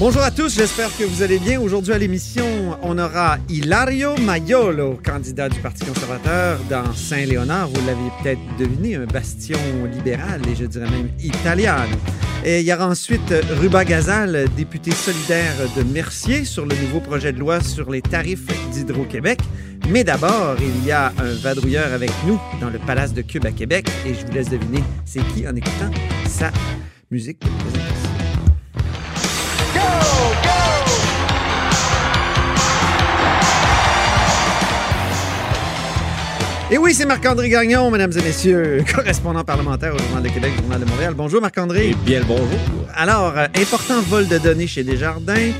Bonjour à tous, j'espère que vous allez bien. Aujourd'hui à l'émission, on aura Hilario Maiolo, candidat du Parti conservateur dans Saint-Léonard. Vous l'avez peut-être deviné, un bastion libéral et je dirais même italien. Et il y aura ensuite Ruba Gazal, député solidaire de Mercier, sur le nouveau projet de loi sur les tarifs d'Hydro-Québec. Mais d'abord, il y a un vadrouilleur avec nous dans le Palace de Cube à Québec et je vous laisse deviner c'est qui en écoutant sa musique. Et oui, c'est Marc-André Gagnon, mesdames et messieurs, correspondant parlementaire au Journal de Québec, Journal de Montréal. Bonjour Marc-André. Eh bien le bonjour. Alors, euh, important vol de données chez Desjardins,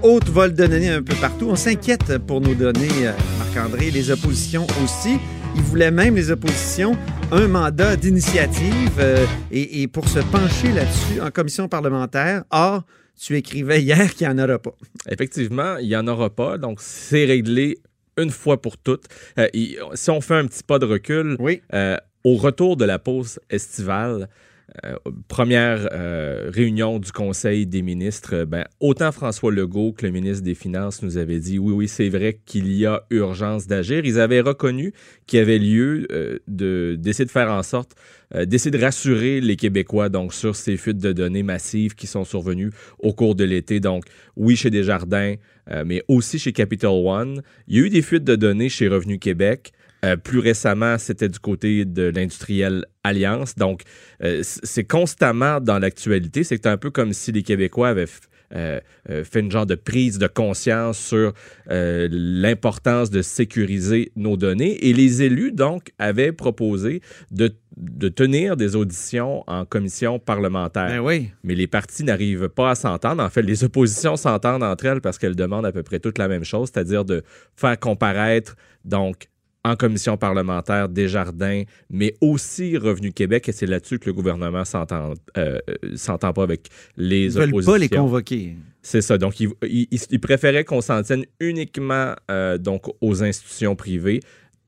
haute vol de données un peu partout. On s'inquiète pour nos données, euh, Marc-André, les oppositions aussi. Ils voulaient même, les oppositions, un mandat d'initiative euh, et, et pour se pencher là-dessus en commission parlementaire. Or, tu écrivais hier qu'il n'y en aura pas. Effectivement, il n'y en aura pas, donc c'est réglé une fois pour toutes. Euh, si on fait un petit pas de recul, Oui. euh, au retour de la pause estivale, euh, première euh, réunion du Conseil des ministres, euh, ben, autant François Legault que le ministre des Finances nous avait dit oui, oui, c'est vrai qu'il y a urgence d'agir. Ils avaient reconnu qu'il y avait lieu de- d'essayer de faire en sorte, d'essayer de rassurer les Québécois donc, sur ces fuites de données massives qui sont survenues au cours de l'été. Donc, oui, chez Desjardins, mais aussi chez Capital One. Il y a eu des fuites de données chez Revenu Québec. Euh, plus récemment, c'était du côté de l'industriel Alliance. Donc, euh, c'est constamment dans l'actualité. C'est un peu comme si les Québécois avaient euh, euh, fait une genre de prise de conscience sur euh, l'importance de sécuriser nos données. Et les élus, donc, avaient proposé de, de tenir des auditions en commission parlementaire. Ben oui. Mais les partis n'arrivent pas à s'entendre. En fait, les oppositions s'entendent entre elles parce qu'elles demandent à peu près toute la même chose, c'est-à-dire de faire comparaître, donc, en commission parlementaire Desjardins, mais aussi Revenu Québec, et c'est là-dessus que le gouvernement s'entend euh, s'entend pas avec les Ils veulent oppositions. pas les convoquer. C'est ça. Donc, il, il- préférait qu'on s'en tienne uniquement euh, donc, aux institutions privées.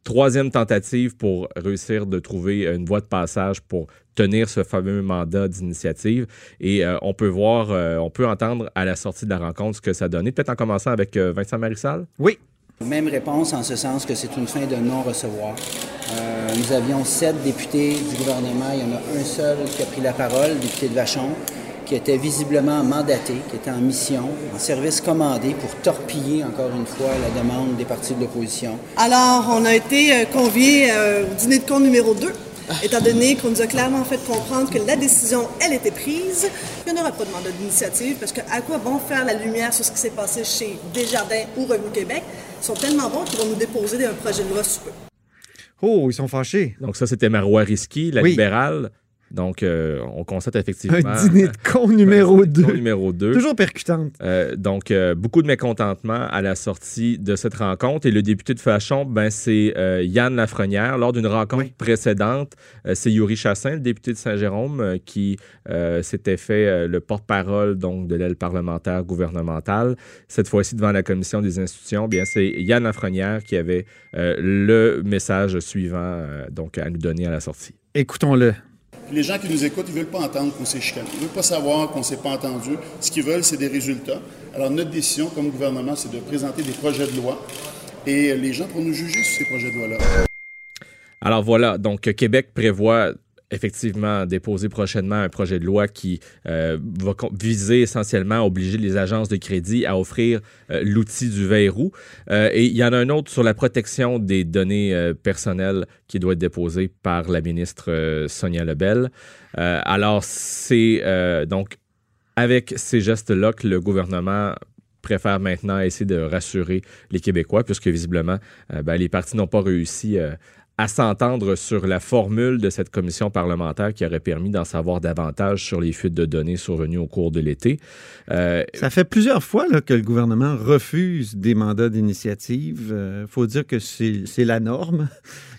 Troisième tentative pour réussir de trouver une voie de passage pour tenir ce fameux mandat d'initiative. Et euh, on peut voir, on peut entendre à la sortie de la rencontre ce que ça donné. Peut-être en commençant avec Vincent Marissal? Oui. Même réponse en ce sens que c'est une fin de non-recevoir. Euh, nous avions sept députés du gouvernement. Il y en a un seul qui a pris la parole, le député de Vachon, qui était visiblement mandaté, qui était en mission, en service commandé pour torpiller encore une fois la demande des partis de l'opposition. Alors, on a été euh, conviés euh, au dîner de con numéro 2, étant donné qu'on nous a clairement fait comprendre que la décision, elle était prise. Il n'y en aura pas de mandat d'initiative, parce que à quoi bon faire la lumière sur ce qui s'est passé chez Desjardins ou Revenu Québec? Ils sont tellement bons qu'ils vont nous déposer un projet de loi sous peu. Oh, ils sont fâchés. Donc, ça, c'était Marois Risky, la Oui. libérale. Donc, euh, on constate effectivement. Un dîner de con numéro Son 2. numéro 2. Toujours percutante. Euh, donc, euh, beaucoup de mécontentement à la sortie de cette rencontre. Et le député de Fachon, ben, c'est Yann Lafrenière. Lors d'une rencontre Oui. précédente, c'est Yuri Chassin, le député de Saint-Jérôme, qui s'était fait le porte-parole donc de l'aile parlementaire gouvernementale. Cette fois-ci, devant la commission des institutions, bien, c'est Yann Lafrenière qui avait le message suivant donc à nous donner à la sortie. Écoutons-le. Les gens qui nous écoutent, ils ne veulent pas entendre qu'on s'est. Ils ne veulent pas savoir qu'on ne s'est pas entendu. Ce qu'ils veulent, c'est des résultats. Alors, notre décision comme gouvernement, c'est de présenter des projets de loi et les gens pourront nous juger sur ces projets de loi-là. Alors voilà, donc Québec prévoit effectivement déposer prochainement un projet de loi qui euh, va viser essentiellement à obliger les agences de crédit à offrir euh, l'outil du verrou. Euh, et il y en a un autre sur la protection des données personnelles qui doit être déposé par la ministre Sonia Lebel. Alors c'est donc avec ces gestes-là que le gouvernement préfère maintenant essayer de rassurer les Québécois, puisque visiblement, ben, les partis n'ont pas réussi à s'entendre sur la formule de cette commission parlementaire qui aurait permis d'en savoir davantage sur les fuites de données survenues au cours de l'été. Euh, Ça fait plusieurs fois là, que le gouvernement refuse des mandats d'initiative. Il faut dire que c'est la norme.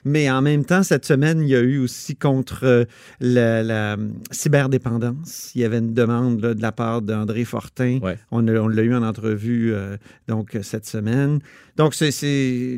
Mais en même temps, cette semaine, il y a eu aussi contre euh, la, la cyberdépendance. Il y avait une demande là, de la part d'André Fortin. Ouais. On, l'a eu en entrevue euh, donc cette semaine. Donc, c'est,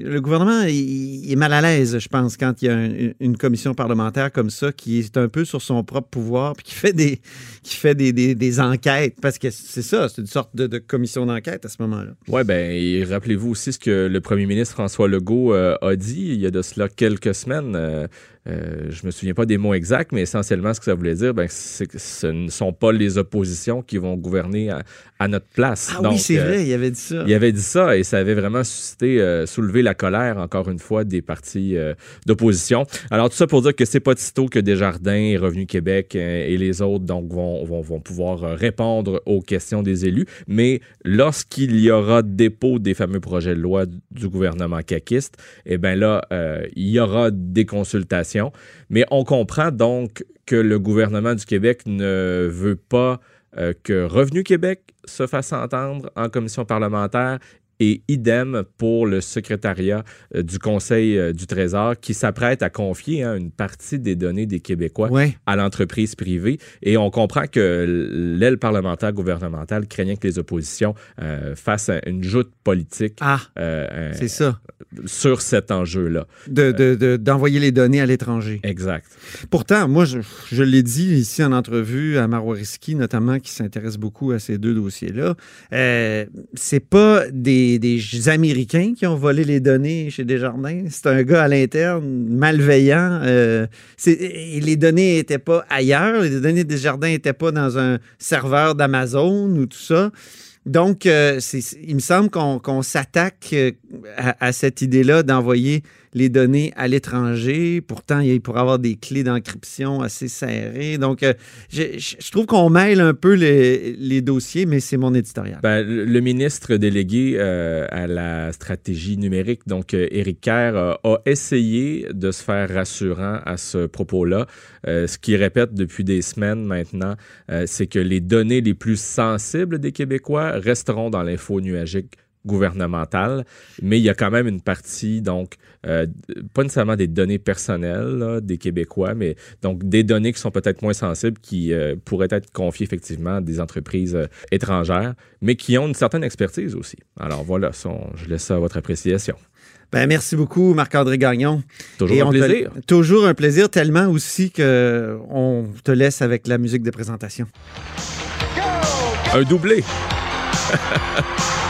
le gouvernement il, il est mal à l'aise, je pense, quand il y a un- une commission parlementaire comme ça qui est un peu sur son propre pouvoir puis qui fait des, qui fait des, des- des enquêtes. Parce que c'est ça, c'est une sorte de, de commission d'enquête à ce moment-là. Oui, ben, et rappelez-vous aussi ce que le premier ministre François Legault euh, a dit il y a de cela quelques semaines. Euh, euh, je me souviens pas des mots exacts, mais essentiellement, ce que ça voulait dire, ben, c'est que ce ne sont pas les oppositions qui vont gouverner à, à notre place. Ah Donc, oui, c'est euh, vrai, il avait dit ça. Il avait dit ça et ça avait vraiment suscité, euh, soulevé la colère, encore une fois, des partis euh, d'opposition. Alors, tout ça pour dire que c'est pas de sitôt que Desjardins et Revenu Québec et les autres donc, vont, vont, vont pouvoir répondre aux questions des élus. Mais lorsqu'il y aura dépôt des fameux projets de loi du- du gouvernement caquiste, eh bien là, euh, il y aura des consultations. Mais on comprend donc que le gouvernement du Québec ne veut pas euh, que Revenu Québec se fasse entendre en commission parlementaire et idem pour le secrétariat euh, du Conseil euh, du Trésor qui s'apprête à confier hein, une partie des données des Québécois Ouais. à l'entreprise privée. Et on comprend que l'aile parlementaire gouvernementale craignait que les oppositions euh, fassent un- une joute politique Ah, euh, euh, ça, sur cet enjeu-là. de- de- de- d'envoyer les données à l'étranger. Exact. Pourtant, moi, je, je l'ai dit ici en entrevue à Marwariski, notamment, qui s'intéresse beaucoup à ces deux dossiers-là. C'est pas des, des Américains qui ont volé les données chez Desjardins. C'est un gars à l'interne, malveillant. Euh, les données n'étaient pas ailleurs. Les données de Desjardins n'étaient pas dans un serveur d'Amazon ou tout ça. Donc, euh, il me semble qu'on s'attaque euh, à cette idée-là d'envoyer les données à l'étranger. Pourtant, il pourrait avoir des clés d'encryption assez serrées. Donc, euh, je, trouve qu'on mêle un peu les, dossiers, mais c'est mon éditorial. Ben, le ministre délégué euh, à la stratégie numérique, donc euh, Éric Kerr, a essayé de se faire rassurant à ce propos-là. Ce qu'il répète depuis des semaines maintenant, c'est que les données les plus sensibles des Québécois resteront dans l'info nuagique gouvernementale, mais il y a quand même une partie, donc, euh, pas nécessairement des données personnelles là, des Québécois, mais donc des données qui sont peut-être moins sensibles, qui euh, pourraient être confiées effectivement à des entreprises euh, étrangères, mais qui ont une certaine expertise aussi. Alors voilà, je laisse ça à votre appréciation. Ben, merci beaucoup, Marc-André Gagnon. Toujours Et un te- plaisir. toujours un plaisir, tellement aussi que on te laisse avec la musique de présentation. Un doublé.